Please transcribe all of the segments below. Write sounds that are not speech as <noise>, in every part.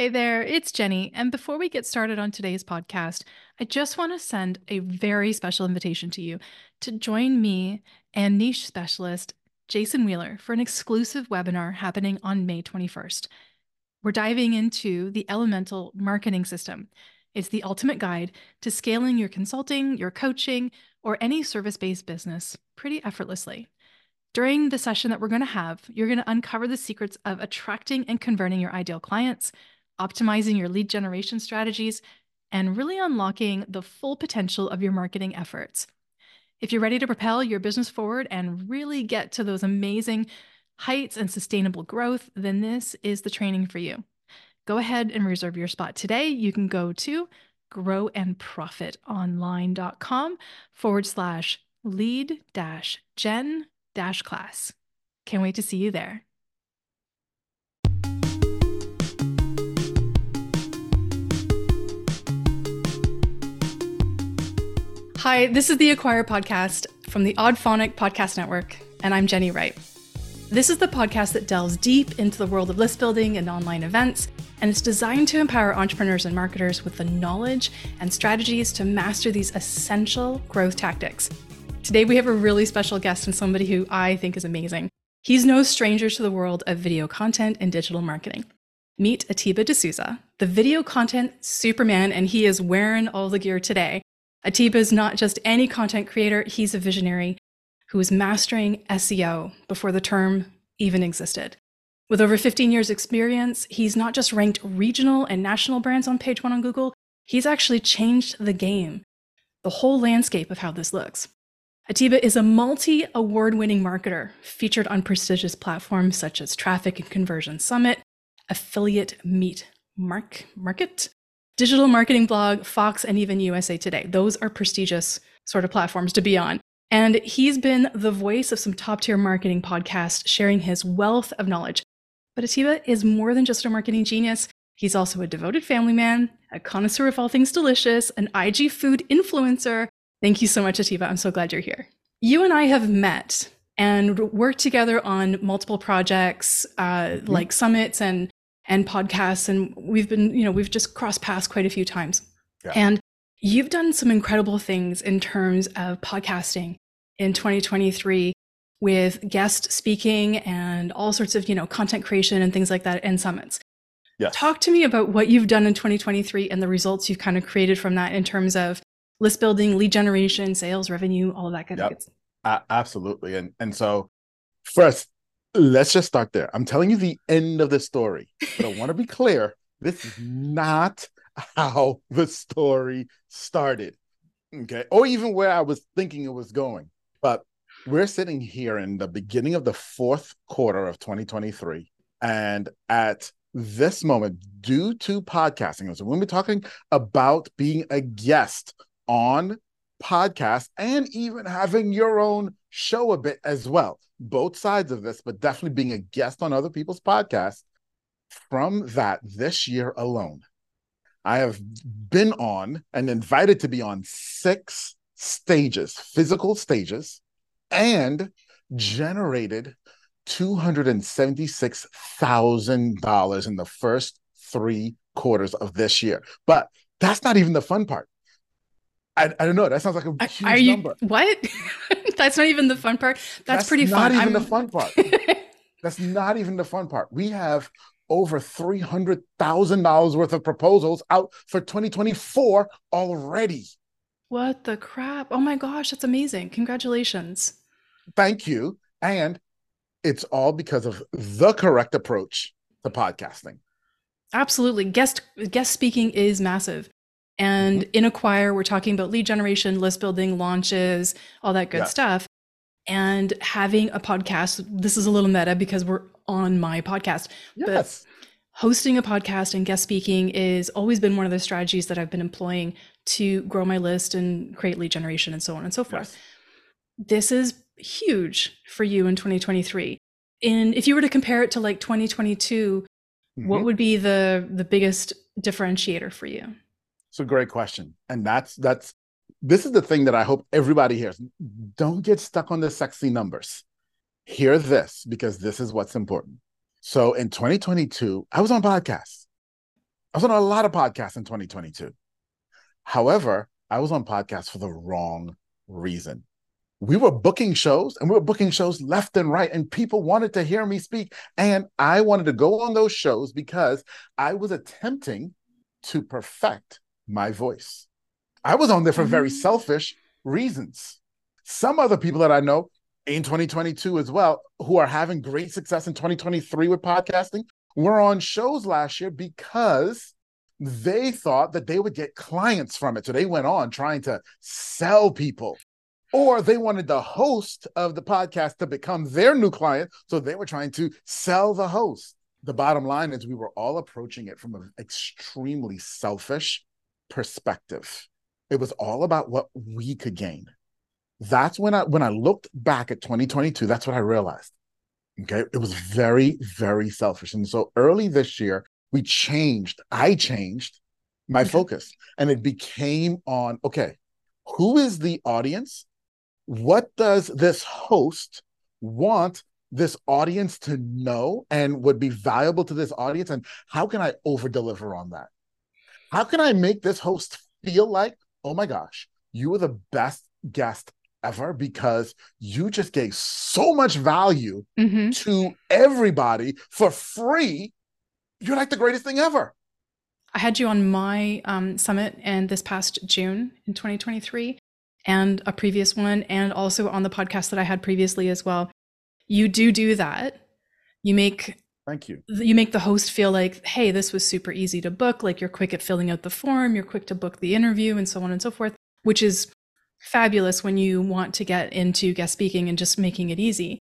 Hey there, it's Jennie. And before we get started on today's podcast, I just want to send a very special invitation to you to join me and niche specialist Jason Wheeler for an exclusive webinar happening on May 21st. We're diving into the Elemental Marketing System. It's the ultimate guide to scaling your consulting, your coaching, or any service based business pretty effortlessly. During the session that we're going to have, you're going to uncover the secrets of attracting and converting your ideal clients optimizing your lead generation strategies, and really unlocking the full potential of your marketing efforts. If you're ready to propel your business forward and really get to those amazing heights and sustainable growth, then this is the training for you. Go ahead and reserve your spot today. You can go to growandprofitonline.com forward slash lead dash gen dash class. Can't wait to see you there. Hi, this is the Acquire podcast from the Oddphonic Podcast Network, and I'm Jennie Wright. This is the podcast that delves deep into the world of list building and online events, and it's designed to empower entrepreneurs and marketers with the knowledge and strategies to master these essential growth tactics. Today, we have a really special guest and somebody who I think is amazing. He's no stranger to the world of video content and digital marketing. Meet Atiba de Souza, the video content superman, and he is wearing all the gear today Atiba is not just any content creator, he's a visionary who is mastering SEO before the term even existed. With over 15 years' experience, he's not just ranked regional and national brands on page one on Google, he's actually changed the game, the whole landscape of how this looks. Atiba is a multi award winning marketer featured on prestigious platforms such as Traffic and Conversion Summit, Affiliate Meet Mark, Market, digital marketing blog, Fox, and even USA Today. Those are prestigious sort of platforms to be on. And he's been the voice of some top tier marketing podcasts, sharing his wealth of knowledge. But Atiba is more than just a marketing genius. He's also a devoted family man, a connoisseur of all things delicious, an IG food influencer. Thank you so much, Atiba. I'm so glad you're here. You and I have met and worked together on multiple projects uh, mm-hmm. like summits and and podcasts and we've been you know we've just crossed paths quite a few times yeah. and you've done some incredible things in terms of podcasting in 2023 with guest speaking and all sorts of you know content creation and things like that and summits yes. talk to me about what you've done in 2023 and the results you've kind of created from that in terms of list building lead generation sales revenue all of that kind yep. of good uh, absolutely and and so first let's just start there. I'm telling you the end of the story, but I want to be <laughs> clear. This is not how the story started. Okay. Or even where I was thinking it was going. But we're sitting here in the beginning of the fourth quarter of 2023. And at this moment, due to podcasting, so when we're talking about being a guest on podcast and even having your own show a bit as well. Both sides of this, but definitely being a guest on other people's podcasts. From that, this year alone, I have been on and invited to be on six stages, physical stages, and generated $276,000 in the first three quarters of this year. But that's not even the fun part. I, I don't know. That sounds like a huge Are you, number. What? <laughs> That's not even the fun part. That's, That's pretty fun. Not even I'm... the fun part. <laughs> That's not even the fun part. We have over three hundred thousand dollars worth of proposals out for 2024 already. What the crap? Oh my gosh, that's amazing! Congratulations. Thank you. And it's all because of the correct approach to podcasting. Absolutely. Guest guest speaking is massive. And mm-hmm. in Acquire, we're talking about lead generation, list building, launches, all that good yeah. stuff. And having a podcast, this is a little meta because we're on my podcast. Yes. But hosting a podcast and guest speaking is always been one of the strategies that I've been employing to grow my list and create lead generation and so on and so forth. Yes. This is huge for you in 2023. And if you were to compare it to like 2022, mm-hmm. what would be the the biggest differentiator for you? It's a great question. And that's that's this is the thing that I hope everybody hears. Don't get stuck on the sexy numbers. Hear this because this is what's important. So in 2022, I was on podcasts. I was on a lot of podcasts in 2022. However, I was on podcasts for the wrong reason. We were booking shows and we were booking shows left and right, and people wanted to hear me speak. And I wanted to go on those shows because I was attempting to perfect my voice. I was on there for very Mm. selfish reasons. Some other people that I know in 2022 as well, who are having great success in 2023 with podcasting, were on shows last year because they thought that they would get clients from it. So they went on trying to sell people, or they wanted the host of the podcast to become their new client. So they were trying to sell the host. The bottom line is we were all approaching it from an extremely selfish perspective. It was all about what we could gain. That's when I when I looked back at 2022, that's what I realized. Okay. It was very, very selfish. And so early this year, we changed, I changed my focus and it became on okay, who is the audience? What does this host want this audience to know and would be valuable to this audience? And how can I over deliver on that? How can I make this host <laughs> feel like, oh my gosh, you were the best guest ever because you just gave so much value hmm to everybody for free. You're like the greatest thing ever. I had you on my um, summit and this past June in 2023 and a previous one, and also on the podcast that I had previously as well. You do do that. You make Thank you. you make the host feel like, hey, this was super easy to book. Like you're quick at filling out the form, you're quick to book the interview, and so on and so forth, which is fabulous when you want to get into guest speaking and just making it easy.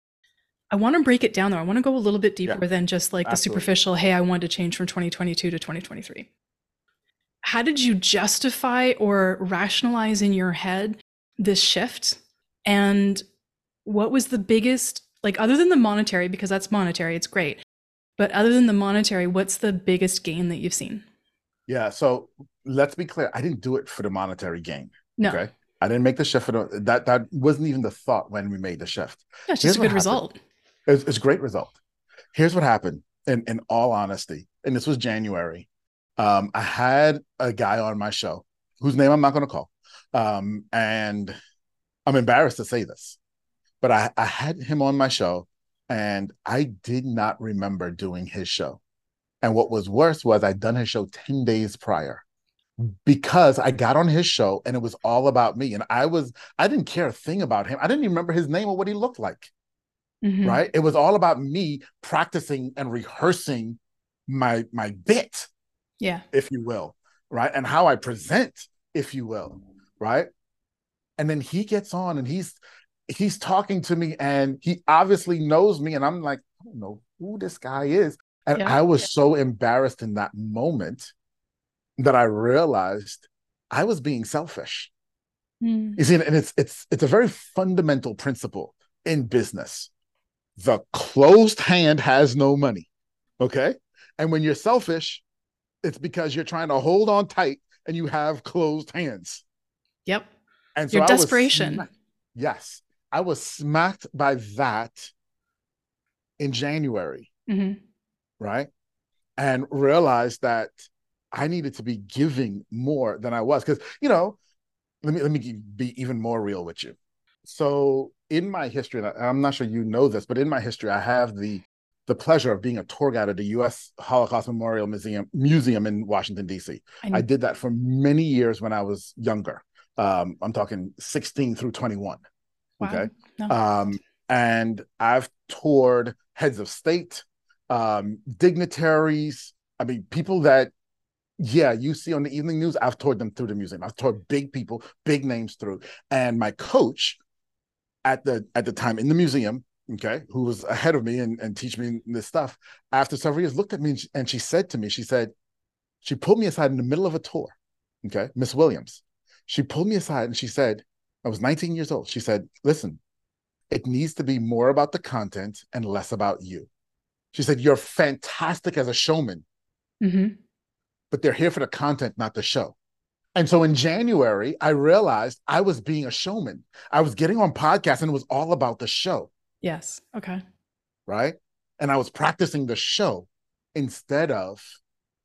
I want to break it down though. I want to go a little bit deeper Yeah, than just like the superficial, hey, I want to change from 2022 to 2023. How did you justify or rationalize in your head this shift? And what was the biggest, like, other than the monetary, because that's monetary, it's great. But other than the monetary, what's the biggest gain that you've seen? Yeah. So let's be clear. I didn't do it for the monetary gain. No, Okay. I didn't make the shift for the, that. That wasn't even the thought when we made the shift. yeah, it's Here's just a good result. It's, it's a great result. Here's what happened. In in all honesty, and this was January. Um, I had a guy on my show whose name I'm not going to call, um, and I'm embarrassed to say this, but I, I had him on my show, and I did not remember doing his show. And what was worse was I'd done his show 10 days prior because I got on his show and it was all about me. And I was, I didn't care a thing about him. I didn't even remember his name or what he looked like Mhm. right it was all about me practicing and rehearsing my my bit Yeah. if you will right and how i present if you will right and then he gets on and he's he's talking to me and he obviously knows me and i'm like i don't know who this guy is and Yeah. i was so embarrassed in that moment that i realized i was being selfish Mm. you see, and it's it's it's a very fundamental principle in business. The closed hand has no money. Okay. And when you're selfish, it's because you're trying to hold on tight and you have closed hands. Yep. And so Your I was desperation. yes. I was smacked by that in January, hmm right? And realized that I needed to be giving more than I was. Because, you know, let me let me be even more real with you. So in my history, and I- I'm not sure you know this, but in my history, I have the the pleasure of being a tour guide at the U.S. Holocaust Memorial Museum Museum in Washington D.C. I did that for many years when I was younger. Um, I'm talking 16 through 21. Wow. Okay. No. Um, and I've toured heads of state, um, dignitaries. I mean, people that, yeah, you see on the evening news. I've toured them through the museum. I've toured big people, big names through. And my coach at the at the time in the museum, okay, who was ahead of me and, and teach me this stuff, after several years, looked at me and she, and she said to me, she said, she pulled me aside in the middle of a tour. Okay, Miss Williams. She pulled me aside and she said, I was 19 years old. She said, listen, it needs to be more about the content and less about you. She said, You're fantastic as a showman, hmm but they're here for the content, not the show. And so in January, I realized I was being a showman. I was getting on podcasts and it was all about the show, Yes. Okay. right? And I was practicing the show instead of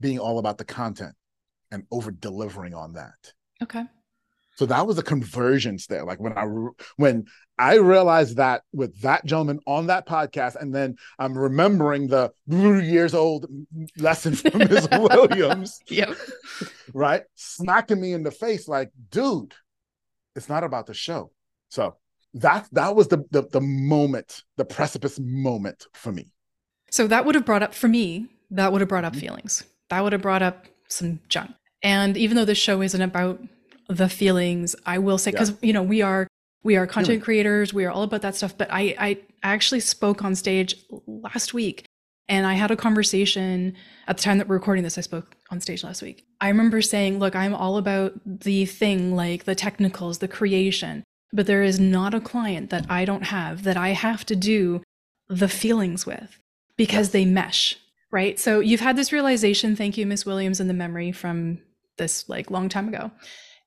being all about the content and over delivering on that. Okay. So that was a convergence there. Like when I when I realized that with that gentleman on that podcast, and then I'm remembering the years old lesson from Ms. <laughs> Williams. Yep. Right, smacking me in the face, like, dude, it's not about the show. So that that was the the, the moment, the precipice moment for me. So that would have brought up for me. That would have brought up Mhm. feelings. That would have brought up some junk. And even though this show isn't about the feelings, I will say because you know we are we are content creators, we are all about that stuff. But I I actually spoke on stage last week, and I had a conversation at the time that we're recording this. I spoke on stage last week. I remember saying, "Look, I'm all about the thing, like the technicals, the creation." But there is not a client that I don't have that I have to do the feelings with because Yes. they mesh, right? So you've had this realization, thank you, Miss Williams, and the memory from this like long time ago.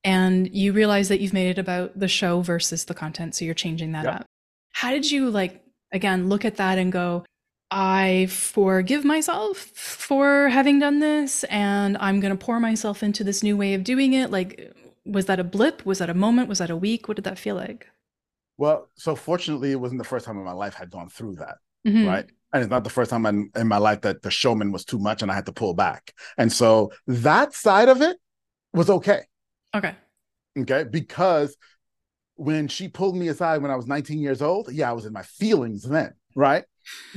And you realize that you've made it about the show versus the content. So you're changing that Yep. up. How did you like again look at that and go, I forgive myself for having done this and I'm gonna pour myself into this new way of doing it? Like was that a blip? Was that a moment? Was that a week? What did that feel like? Well, so fortunately, it wasn't the first time in my life I had gone through that. Mhm. right? And it's not the first time in, in my life that the showman was too much and I had to pull back. And so that side of it was okay. Okay. Okay. Because when she pulled me aside when I was 19 years old, yeah, I was in my feelings then, right?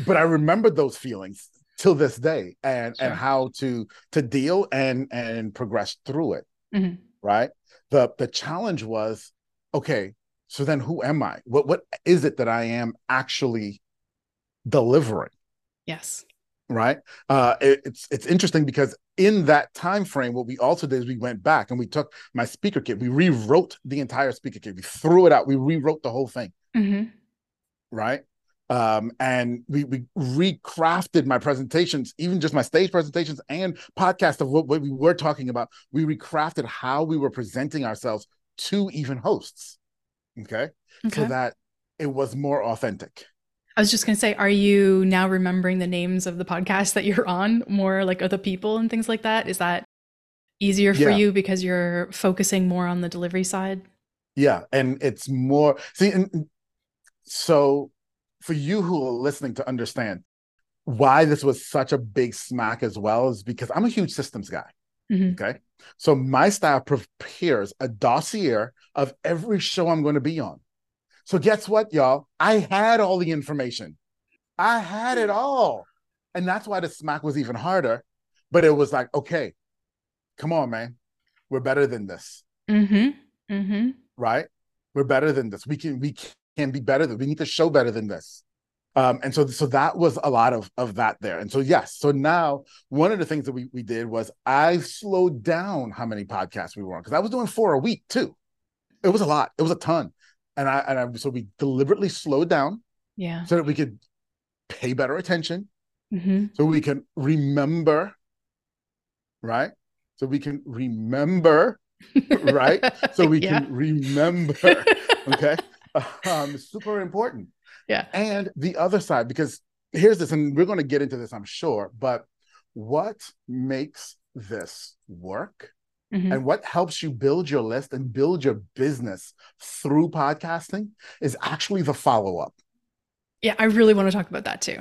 But I remembered those feelings till this day and Sure. and how to to deal and and progress through it. Mhm. Right. The the challenge was, okay, so then who am I? What what is it that I am actually delivering? Yes. right uh it- it's it's interesting because in that time frame what we also did is we went back and we took my speaker kit. We rewrote the entire speaker kit. We threw it out. We rewrote the whole thing. Hmm right? Um and we we recrafted my presentations even just my stage presentations and podcast of what, what we were talking about. We recrafted how we were presenting ourselves to even hosts. Okay, Okay. so that it was more authentic I was just going to say, are you now remembering the names of the podcasts that you're on more like other people and things like that? Is that easier for Yeah. you because you're focusing more on the delivery side? Yeah, and it's more see, and so for you who are listening to understand why this was such a big smack as well is because I'm a huge systems guy. Mhm. Okay, so my staff prepares a dossier of every show I'm going to be on. So guess what, y'all? I had all the information. I had it all, and that's why the smack was even harder. But it was like, okay, come on, man, we're better than this Mm-hmm. Mm-hmm. right? We're better than this. We can we can be better than we need to show better than this. Um, and so so that was a lot of of that there. And so yes, so now one of the things that we we did was I slowed down how many podcasts we were on because I was doing four a week too. It was a lot. It was a ton. And I and I so we deliberately slowed down Yeah. so that we could pay better attention, Mm-hmm. so we can remember, right? So we can remember Right? so we <laughs> Yeah. can remember <laughs> okay um super important Yeah. and the other side because here's this and we're going to get into this i'm sure but what makes this work Mhm. and what helps you build your list and build your business through podcasting is actually the follow-up Yeah, I really want to talk about that too.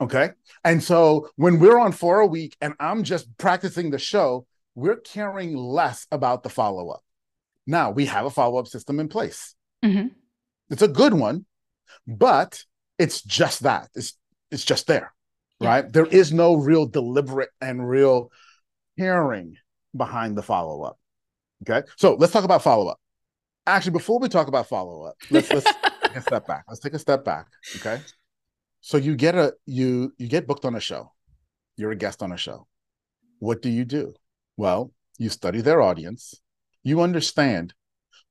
okay and so when we're on four a week and i'm just practicing the show we're caring less about the follow-up now we have a follow-up system in place Mhm. It's a good one, but it's just that. It's it's just there, Yeah. right? There is no real deliberate and real caring behind the follow up. Okay, so let's talk about follow up. Actually, before we talk about follow up, let's let's take a step back. Let's take a step back. Okay, so you get a you you get booked on a show. You're a guest on a show. What do you do? Well, you study their audience. You understand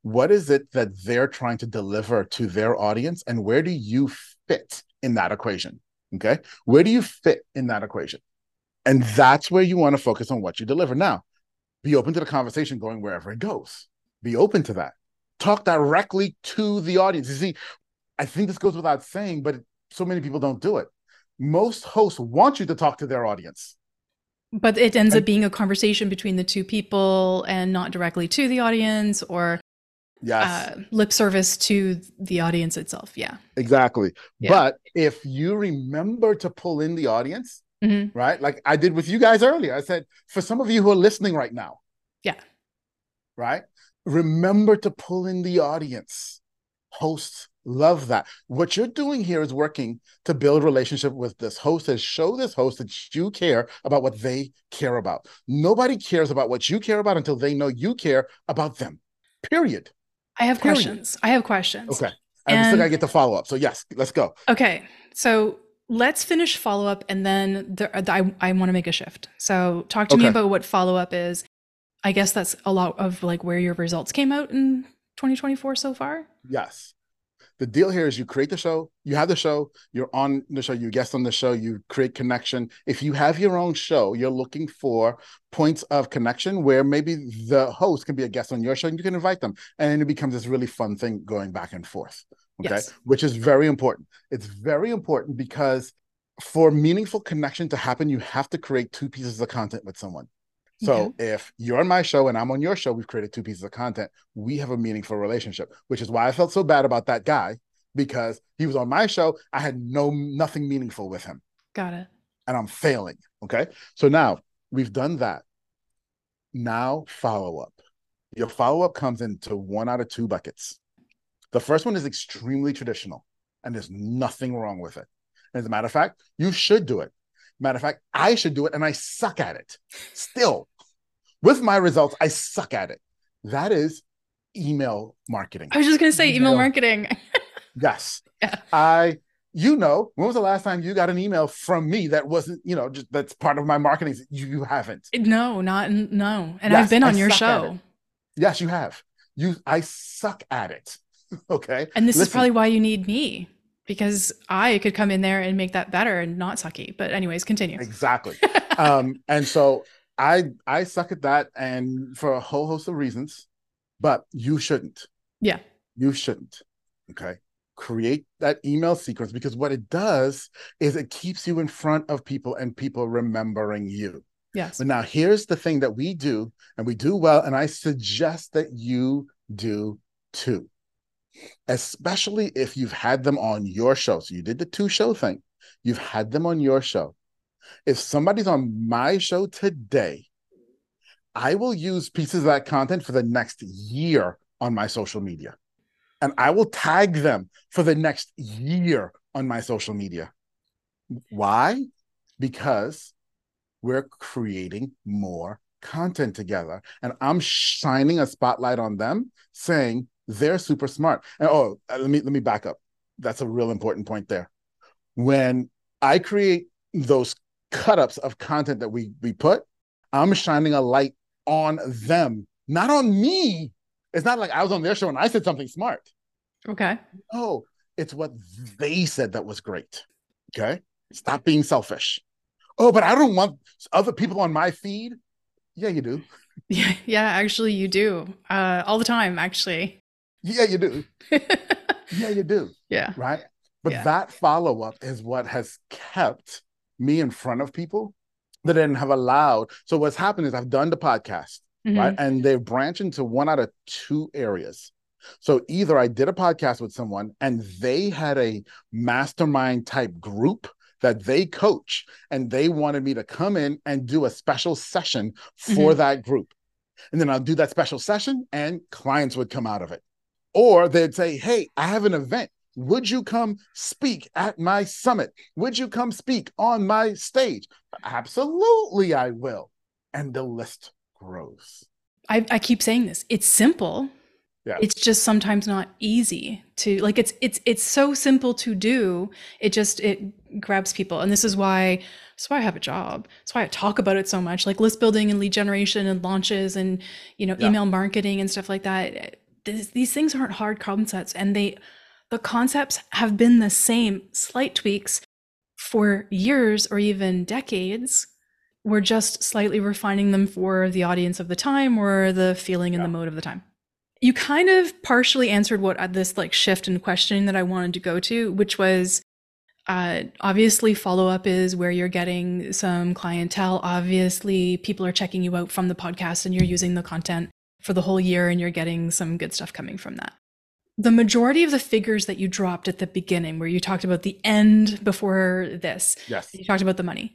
what is it that they're trying to deliver to their audience and where do you fit in that equation okay where do you fit in that equation and that's where you want to focus on what you deliver now be open to the conversation going wherever it goes be open to that talk directly to the audience you see i think this goes without saying but so many people don't do it most hosts want you to talk to their audience But it ends up being a conversation between the two people and not directly to the audience or Yes. uh, lip service to the audience itself. Yeah. Exactly. Yeah. But if you remember to pull in the audience, Mhm. right? Like I did with you guys earlier. I said, for some of you who are listening right now, Yeah. right? Remember to pull in the audience. Hosts love that. What you're doing here is working to build relationship with this host and show this host that you care about what they care about. Nobody cares about what you care about until they know you care about them. Period. I have Period. questions. I have questions. Okay. And, still gotta get the follow up. So yes, let's go. Okay. So let's finish follow up and then there, I, I want to make a shift. So talk to me about what follow up is. I guess that's a lot of like where your results came out in 2024 so far. Yes. The deal here is you create the show, you have the show, you're on the show, you guest on the show, you create connection. If you have your own show, you're looking for points of connection where maybe the host can be a guest on your show and you can invite them. And then it becomes this really fun thing going back and forth. Okay. Yes. Which is very important. It's very important because for meaningful connection to happen, you have to create two pieces of content with someone. So if you're on my show and I'm on your show, we've created two pieces of content. We have a meaningful relationship, which is why I felt so bad about that guy because he was on my show. I had no nothing meaningful with him, Got it. and I'm failing. Okay, so now we've done that. Now follow up. Your follow up comes into one out of two buckets. The first one is extremely traditional, and there's nothing wrong with it. As a matter of fact, you should do it. Matter of fact, I should do it, and I suck at it. Still, with my results, I suck at it. That is email marketing. I was just going to say email Email. marketing. <laughs> Yes. Yeah. I, you know, when was the last time you got an email from me that wasn't, you know, just that's part of my marketing? You, you haven't. no, not no. And Yes, I've been I on your show. Yes, you have. You, I suck at it. <laughs> okay. And this is probably why you need me because I could come in there and make that better and not sucky. But anyways, continue. Exactly. <laughs> um, and so I, I suck at that, and for a whole host of reasons, but you shouldn't. Yeah. You shouldn't. Okay. Create that email sequence because what it does is it keeps you in front of people and people remembering you. yes. But now here's the thing that we do, and we do well, and I suggest that you do too. Especially if you've had them on your show. So you did the two show thing, you've had them on your show. If somebody's on my show today, I will use pieces of that content for the next year on my social media. And I will tag them for the next year on my social media. Why? Because we're creating more content together. And I'm shining a spotlight on them, saying they're super smart. And oh, uh, let me let me back up. That's a real important point there. When I create those cut-ups of content that we we put, I'm shining a light on them, not on me. It's not like I was on their show and I said something smart. Okay. No, it's what they said that was great. Okay. Stop being selfish. Oh, but I don't want other people on my feed. Yeah, you do. <laughs> Yeah, yeah, actually you do. Uh all the time, actually. Yeah, you do. <laughs> Yeah, you do. yeah. Right. But Yeah. that follow up is what has kept me in front of people that didn't have allowed. So what's happened is I've done the podcast, Mhm. right? And they've branched into one out of two areas. So either I did a podcast with someone and they had a mastermind type group that they coach and they wanted me to come in and do a special session for that group. And then I'll do that special session and clients would come out of it. Or they'd say, Hey, I have an event. Would you come speak at my summit? Would you come speak on my stage? Absolutely, I will. And the list grows. I, I keep saying this. It's simple. Yeah. It's just sometimes not easy to like it's it's it's so simple to do. It just it grabs people. And this is why that's why I have a job. That's why I talk about it so much. Like list building and lead generation and launches and you know, Yeah. email marketing and stuff like that. This, these things aren't hard concepts and they the concepts have been the same, slight tweaks for years or even decades. We're just slightly refining them for the audience of the time or the feeling and the mode of the time. You kind of partially answered what uh, this like shift in questioning that I wanted to go to, which was Uh, obviously, follow up is where you're getting some clientele. Obviously, people are checking you out from the podcast and you're using the content for the whole year and you're getting some good stuff coming from that. The majority of the figures that you dropped at the beginning, where you talked about the end before this, Yes. you talked about the money.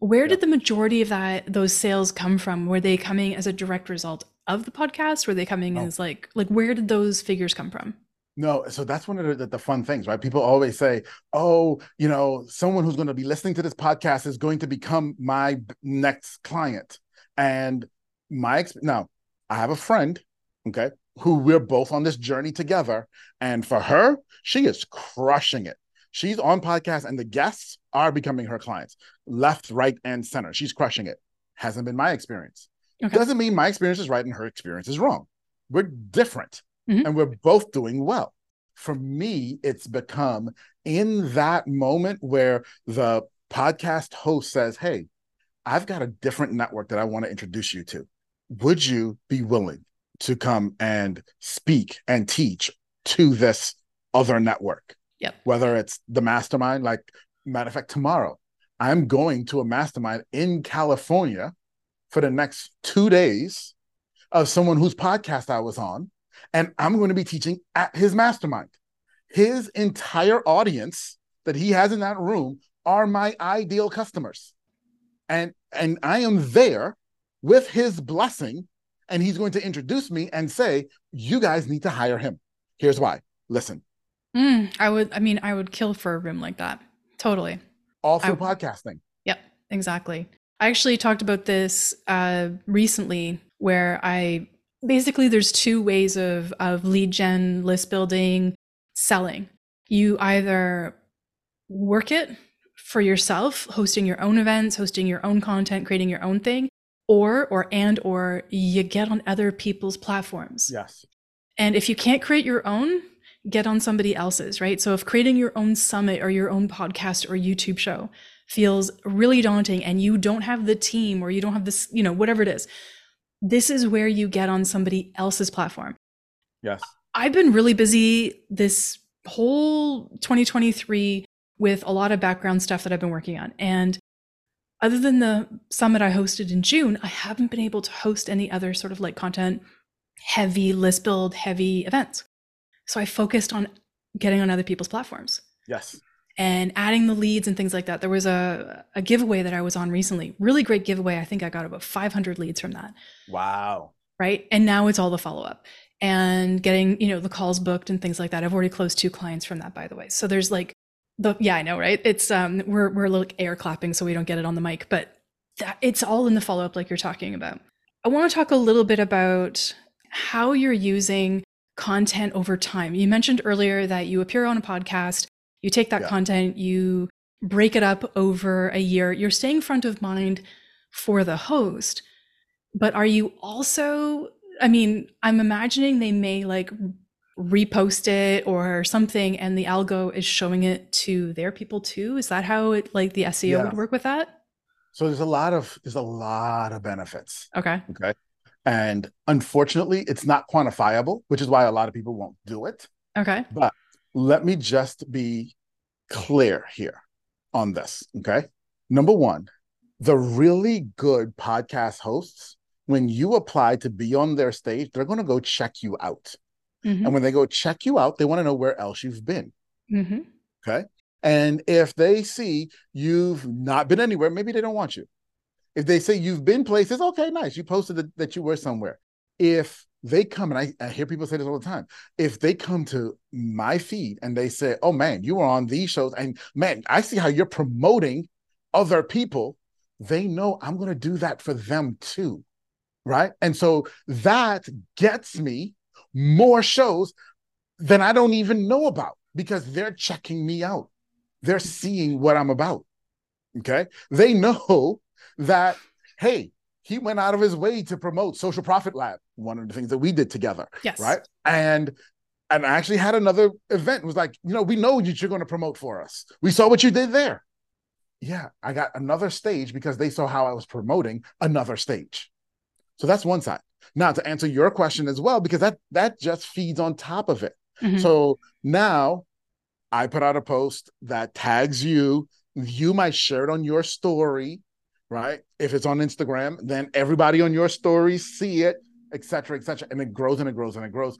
Where Yeah. did the majority of that those sales come from? Were they coming as a direct result of the podcast? Were they coming Oh. as like like where did those figures come from? No, so that's one of the, the fun things, right? People always say, "Oh, you know, someone who's going to be listening to this podcast is going to become my next client." And my exp- now, I have a friend, okay, who we're both on this journey together, and for her, she is crushing it. She's on podcast, and the guests are becoming her clients, left, right, and center. She's crushing it. Hasn't been my experience. Okay. Doesn't mean my experience is right and her experience is wrong. We're different Mhm. and we're both doing well. For me, it's become in that moment where the podcast host says, Hey, I've got a different network that I want to introduce you to. Would you be willing to come and speak and teach to this other network? Yep. Whether it's the mastermind, like matter of fact, tomorrow I'm going to a mastermind in California for the next two days of someone whose podcast I was on, and I'm going to be teaching at his mastermind. His entire audience that he has in that room are my ideal customers. And and I am there with his blessing, and he's going to introduce me and say, You guys need to hire him. Here's why. Listen, Mm, I would I mean I would kill for a room like that. Totally. all through I- podcasting. Yep, exactly. I actually talked about this uh, recently where I basically there's two ways of of lead gen, list building, selling. You either work it for yourself, hosting your own events, hosting your own content, creating your own thing, or or and or you get on other people's platforms. Yes. And if you can't create your own, get on somebody else's, right? So if creating your own summit or your own podcast or YouTube show feels really daunting and you don't have the team or you don't have this, you know, whatever it is, this is where you get on somebody else's platform. Yes. I've been really busy this whole 2023 with a lot of background stuff that I've been working on. And other than the summit I hosted in June, I haven't been able to host any other sort of like content heavy list build heavy events. So I focused on getting on other people's platforms Yes. and adding the leads and things like that. There was a, a giveaway that I was on recently, really great giveaway. I think I got about 500 leads from that Wow. right and now it's all the follow-up and getting you know the calls booked and things like that i've already closed two clients from that by the way so there's like the yeah i know right? It's um we're we're a little air clapping so we don't get it on the mic but that it's all in the follow-up like you're talking about. I want to talk a little bit about how you're using content over time. You mentioned earlier that you appear on a podcast you take that Yeah. content you break it up over a year. You're staying front of mind for the host but are you also i mean i'm imagining they may like repost it or something and the algo is showing it to their people too is that how it like the seo Yeah. would work with that So there's a lot of there's a lot of benefits. okay Okay. And unfortunately, it's not quantifiable, which is why a lot of people won't do it. okay But Let me just be clear here on this. Okay. Number one, the really good podcast hosts, when you apply to be on their stage, they're going to go check you out. Hmm And when they go check you out, they want to know where else you've been. hmm Okay. And if they see you've not been anywhere, maybe they don't want you. If they say you've been places, okay, nice. You posted that, that you were somewhere. If they come, and I, I hear people say this all the time, if they come to my feed and they say, oh man, you were on these shows, and man, I see how you're promoting other people, they know I'm going to do that for them too. Right. And so that gets me more shows than I don't even know about because they're checking me out. They're seeing what I'm about. Okay. They know that, hey, he went out of his way to promote Social Profit Lab, one of the things that we did together. yes Right. And and I actually had another event. It was like, you know, we know that you're going to promote for us. We saw what you did there. Yeah, I got another stage because they saw how I was promoting another stage. So that's one side. Now to answer your question as well, because that that just feeds on top of it. Mhm. So now I put out a post that tags you. You might share it on your story, right? If it's on Instagram, then everybody on your story see it, etc., etc., and it grows and it grows and it grows.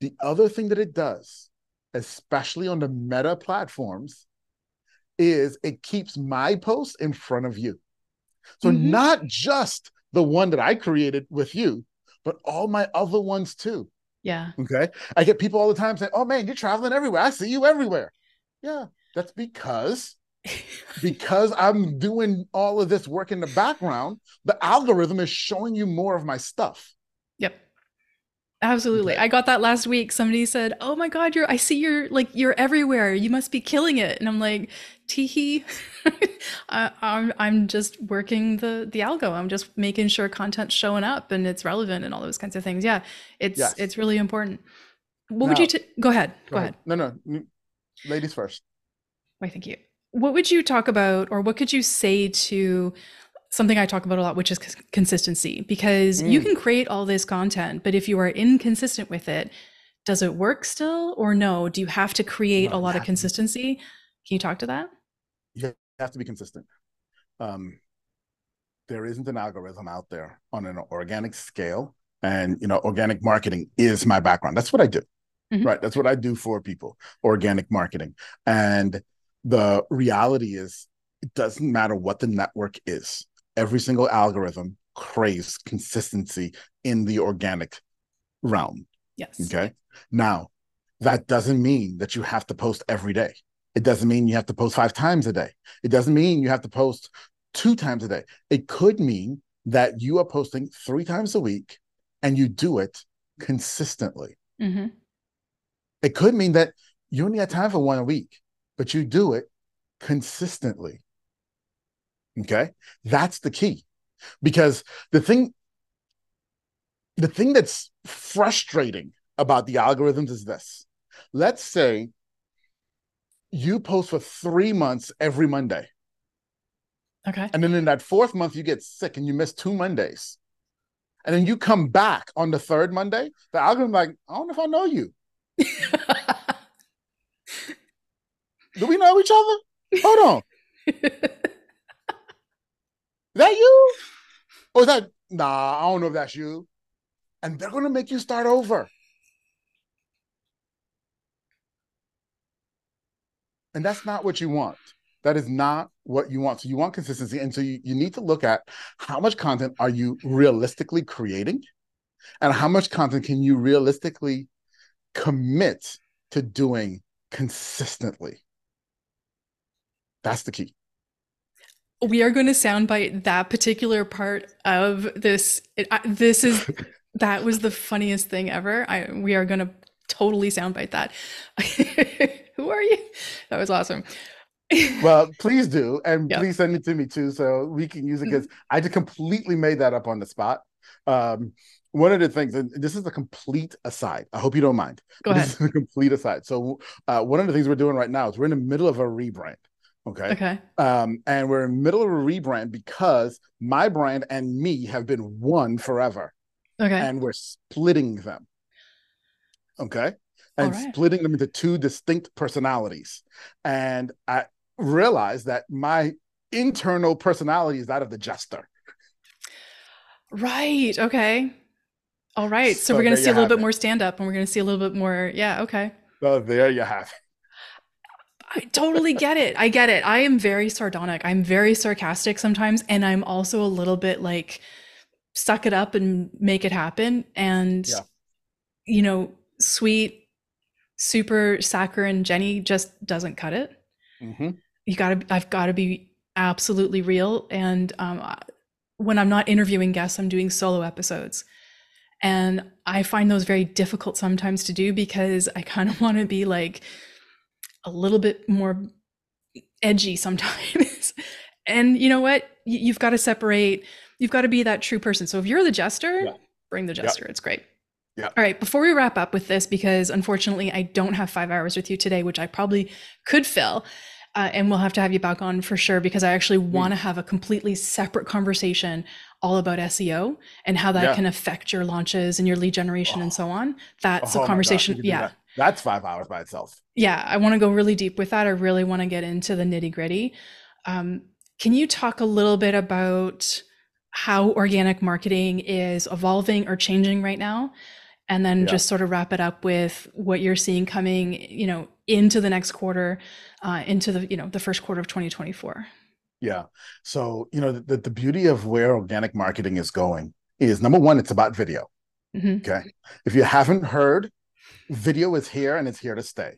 The other thing that it does, especially on the meta platforms, is it keeps my posts in front of you. So mm-hmm. not just the one that I created with you, but all my other ones too. Yeah. Okay. I get people all the time saying, "Oh man, you're traveling everywhere. I see you everywhere." Yeah, that's because <laughs> because I'm doing all of this work in the background, the algorithm is showing you more of my stuff. Yep. Absolutely. Okay. I got that last week. Somebody said, "Oh my god, you're I see you're like you're everywhere. You must be killing it." And I'm like, "Teehee. <laughs> I, I'm I'm just working the the algo. I'm just making sure content's showing up and it's relevant and all those kinds of things." Yeah. It's yes. it's really important. What now, would you t- go ahead. Go, go ahead. ahead. No, no. Ladies first. Why, thank you. What would you talk about or what could you say to something I talk about a lot, which is consistency, because mm. you can create all this content, but if you are inconsistent with it, does it work still or no? Do you have to create no, a lot of consistency? Can you talk to that? You have to be consistent. Um, there isn't an algorithm out there on an organic scale. And, you know, organic marketing is my background. That's what I do. Mm-hmm. Right. That's what I do for people organic marketing. And the reality is, it doesn't matter what the network is every single algorithm craves consistency in the organic realm. Yes. Okay. Now, that doesn't mean that you have to post every day. It doesn't mean you have to post five times a day. It doesn't mean you have to post two times a day. It could mean that you are posting three times a week and you do it consistently. Mm-hmm. It could mean that you only have time for one a week, but you do it consistently. Okay. That's the key. Because the thing, the thing that's frustrating about the algorithms is this. Let's say you post for three months every Monday. Okay. And then in that fourth month, you get sick and you miss two Mondays. And then you come back on the third Monday, the algorithm like, I don't know if I know you. <laughs> Do we know each other? Hold on. <laughs> Is that you? Or is that nah? I don't know if that's you. And they're gonna make you start over. And that's not what you want. That is not what you want. So you want consistency. And so you, you need to look at how much content are you realistically creating and how much content can you realistically commit to doing consistently. That's the key we are going to soundbite that particular part of this. It, I, this is <laughs> that was the funniest thing ever. I we are going to totally soundbite that. <laughs> Who are you? That was awesome. <laughs> well, please do, and yep. please send it to me too, so we can use it because mm-hmm. I just completely made that up on the spot. Um, one of the things, and this is a complete aside. I hope you don't mind. Go ahead. This is a complete aside. So, uh, one of the things we're doing right now is we're in the middle of a rebrand. Okay. Okay. Um, and we're in the middle of a rebrand because my brand and me have been one forever. Okay. And we're splitting them. Okay. And right. splitting them into two distinct personalities. And I realized that my internal personality is that of the jester. Right. Okay. All right. So, so we're going to see a little bit it. more stand up and we're going to see a little bit more. Yeah. Okay. So there you have it. I totally get it. I get it. I am very sardonic. I'm very sarcastic sometimes. And I'm also a little bit like, suck it up and make it happen. And, yeah. you know, sweet, super saccharine Jennie just doesn't cut it. Mm-hmm. You gotta, I've gotta be absolutely real. And um, when I'm not interviewing guests, I'm doing solo episodes. And I find those very difficult sometimes to do because I kind of <laughs> want to be like, a little bit more edgy sometimes. <laughs> and you know what? You've got to separate, you've got to be that true person. So if you're the jester, yeah. bring the jester. Yep. It's great. Yeah. All right. Before we wrap up with this, because unfortunately I don't have five hours with you today, which I probably could fill. Uh, and we'll have to have you back on for sure because I actually mm. want to have a completely separate conversation all about SEO and how that yeah. can affect your launches and your lead generation oh. and so on. That's oh, a conversation. Yeah. That That's five hours by itself. Yeah, I want to go really deep with that. I really want to get into the nitty gritty. Um, can you talk a little bit about how organic marketing is evolving or changing right now? And then yeah. just sort of wrap it up with what you're seeing coming, you know, into the next quarter, uh, into the, you know, the first quarter of 2024. Yeah. So, you know, the, the beauty of where organic marketing is going is number one, it's about video. Mm-hmm. Okay. If you haven't heard, video is here and it's here to stay.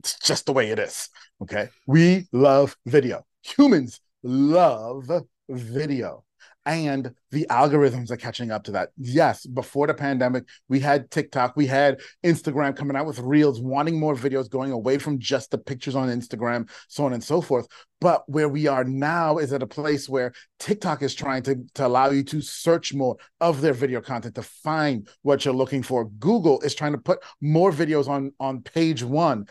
It's just the way it is. Okay. We love video. Humans love video and the algorithms are catching up to that. Yes, before the pandemic, we had TikTok, we had Instagram coming out with reels, wanting more videos, going away from just the pictures on Instagram, so on and so forth. But where we are now is at a place where TikTok is trying to, to allow you to search more of their video content to find what you're looking for. Google is trying to put more videos on, on page one.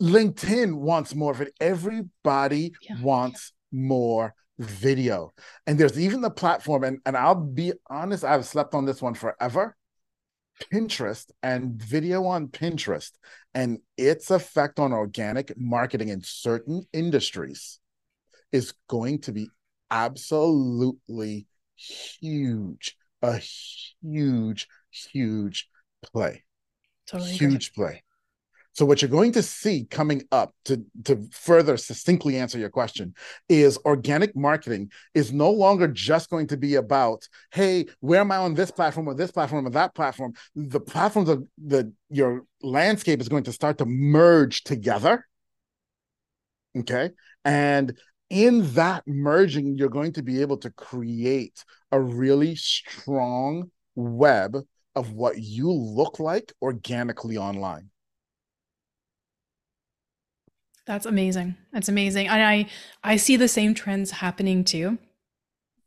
LinkedIn wants more of it. Everybody yeah. wants more video. And there's even the platform, and, and I'll be honest, I've slept on this one forever. Pinterest and video on Pinterest and its effect on organic marketing in certain industries is going to be absolutely huge. A huge, huge play. Totally huge agree. play. So what you're going to see coming up to, to further succinctly answer your question is organic marketing is no longer just going to be about, hey, where am I on this platform or this platform or that platform? The platforms of the your landscape is going to start to merge together. Okay. And in that merging, you're going to be able to create a really strong web of what you look like organically online. That's amazing. That's amazing. And I I see the same trends happening too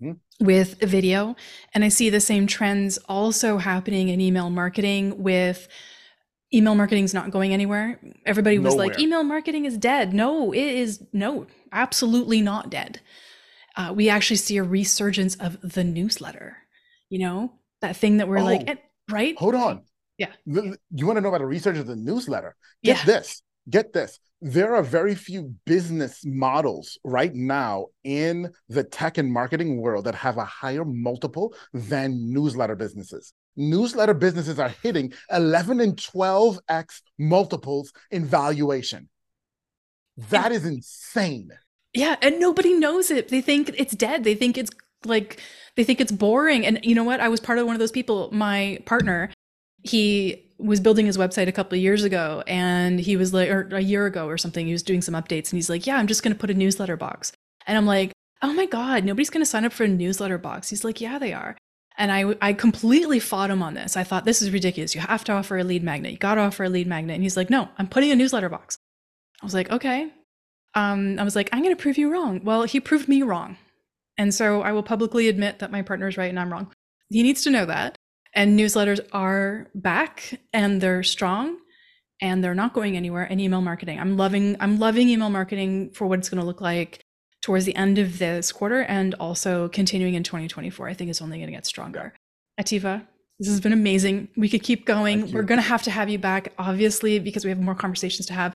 mm-hmm. with video and I see the same trends also happening in email marketing with email marketing is not going anywhere. Everybody was Nowhere. like email marketing is dead. No, it is no, absolutely not dead. Uh, we actually see a resurgence of the newsletter. You know, that thing that we're oh, like, eh, right? Hold on. Yeah. You want to know about a resurgence of the newsletter? Get yeah. this. Get this there are very few business models right now in the tech and marketing world that have a higher multiple than newsletter businesses. Newsletter businesses are hitting 11 and 12x multiples in valuation. That is insane. Yeah, and nobody knows it. They think it's dead. They think it's like they think it's boring. And you know what? I was part of one of those people. My partner, he was building his website a couple of years ago and he was like or a year ago or something he was doing some updates and he's like yeah i'm just going to put a newsletter box and i'm like oh my god nobody's going to sign up for a newsletter box he's like yeah they are and I, I completely fought him on this. I thought this is ridiculous. You have to offer a lead magnet. You got to offer a lead magnet. And he's like, no, I'm putting a newsletter box. I was like, okay. Um, I was like, I'm going to prove you wrong. Well, he proved me wrong. And so I will publicly admit that my partner is right and I'm wrong. He needs to know that and newsletters are back and they're strong and they're not going anywhere and email marketing. I'm loving i'm loving email marketing for what it's going to look like towards the end of this quarter and also continuing in 2024 i think it's only going to get stronger. Atiba this has been amazing. We could keep going. We're going to have to have you back obviously because we have more conversations to have.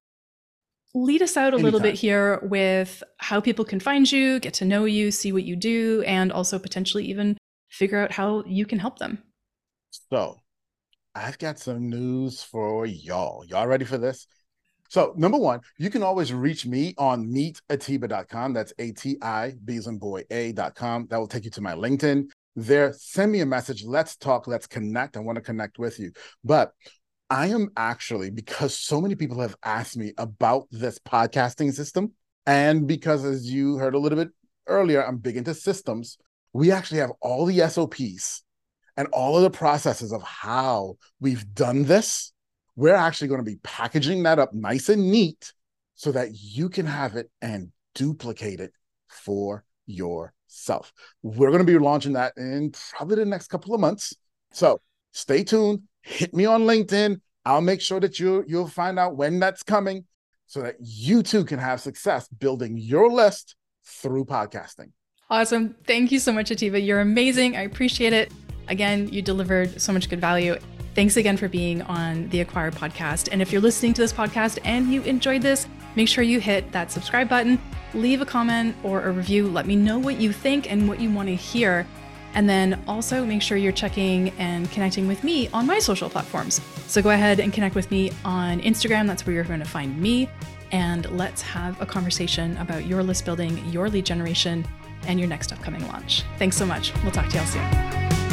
Lead us out a Anytime. little bit here with how people can find you get to know you see what you do and also potentially even figure out how you can help them so I've got some news for y'all. Y'all ready for this? So, number one, you can always reach me on meetatiba.com. That's A T I B as in boy A.com. That will take you to my LinkedIn. There, send me a message. Let's talk. Let's connect. I want to connect with you. But I am actually, because so many people have asked me about this podcasting system, and because as you heard a little bit earlier, I'm big into systems. We actually have all the SOPs and all of the processes of how we've done this, we're actually going to be packaging that up nice and neat so that you can have it and duplicate it for yourself. We're going to be launching that in probably the next couple of months. So stay tuned, hit me on LinkedIn. I'll make sure that you you'll find out when that's coming so that you too can have success building your list through podcasting. Awesome. Thank you so much, Atiba. You're amazing. I appreciate it. Again, you delivered so much good value. Thanks again for being on the Acquire podcast. And if you're listening to this podcast and you enjoyed this, make sure you hit that subscribe button, leave a comment or a review. Let me know what you think and what you want to hear. And then also make sure you're checking and connecting with me on my social platforms. So go ahead and connect with me on Instagram. That's where you're going to find me. And let's have a conversation about your list building, your lead generation, and your next upcoming launch. Thanks so much. We'll talk to y'all soon.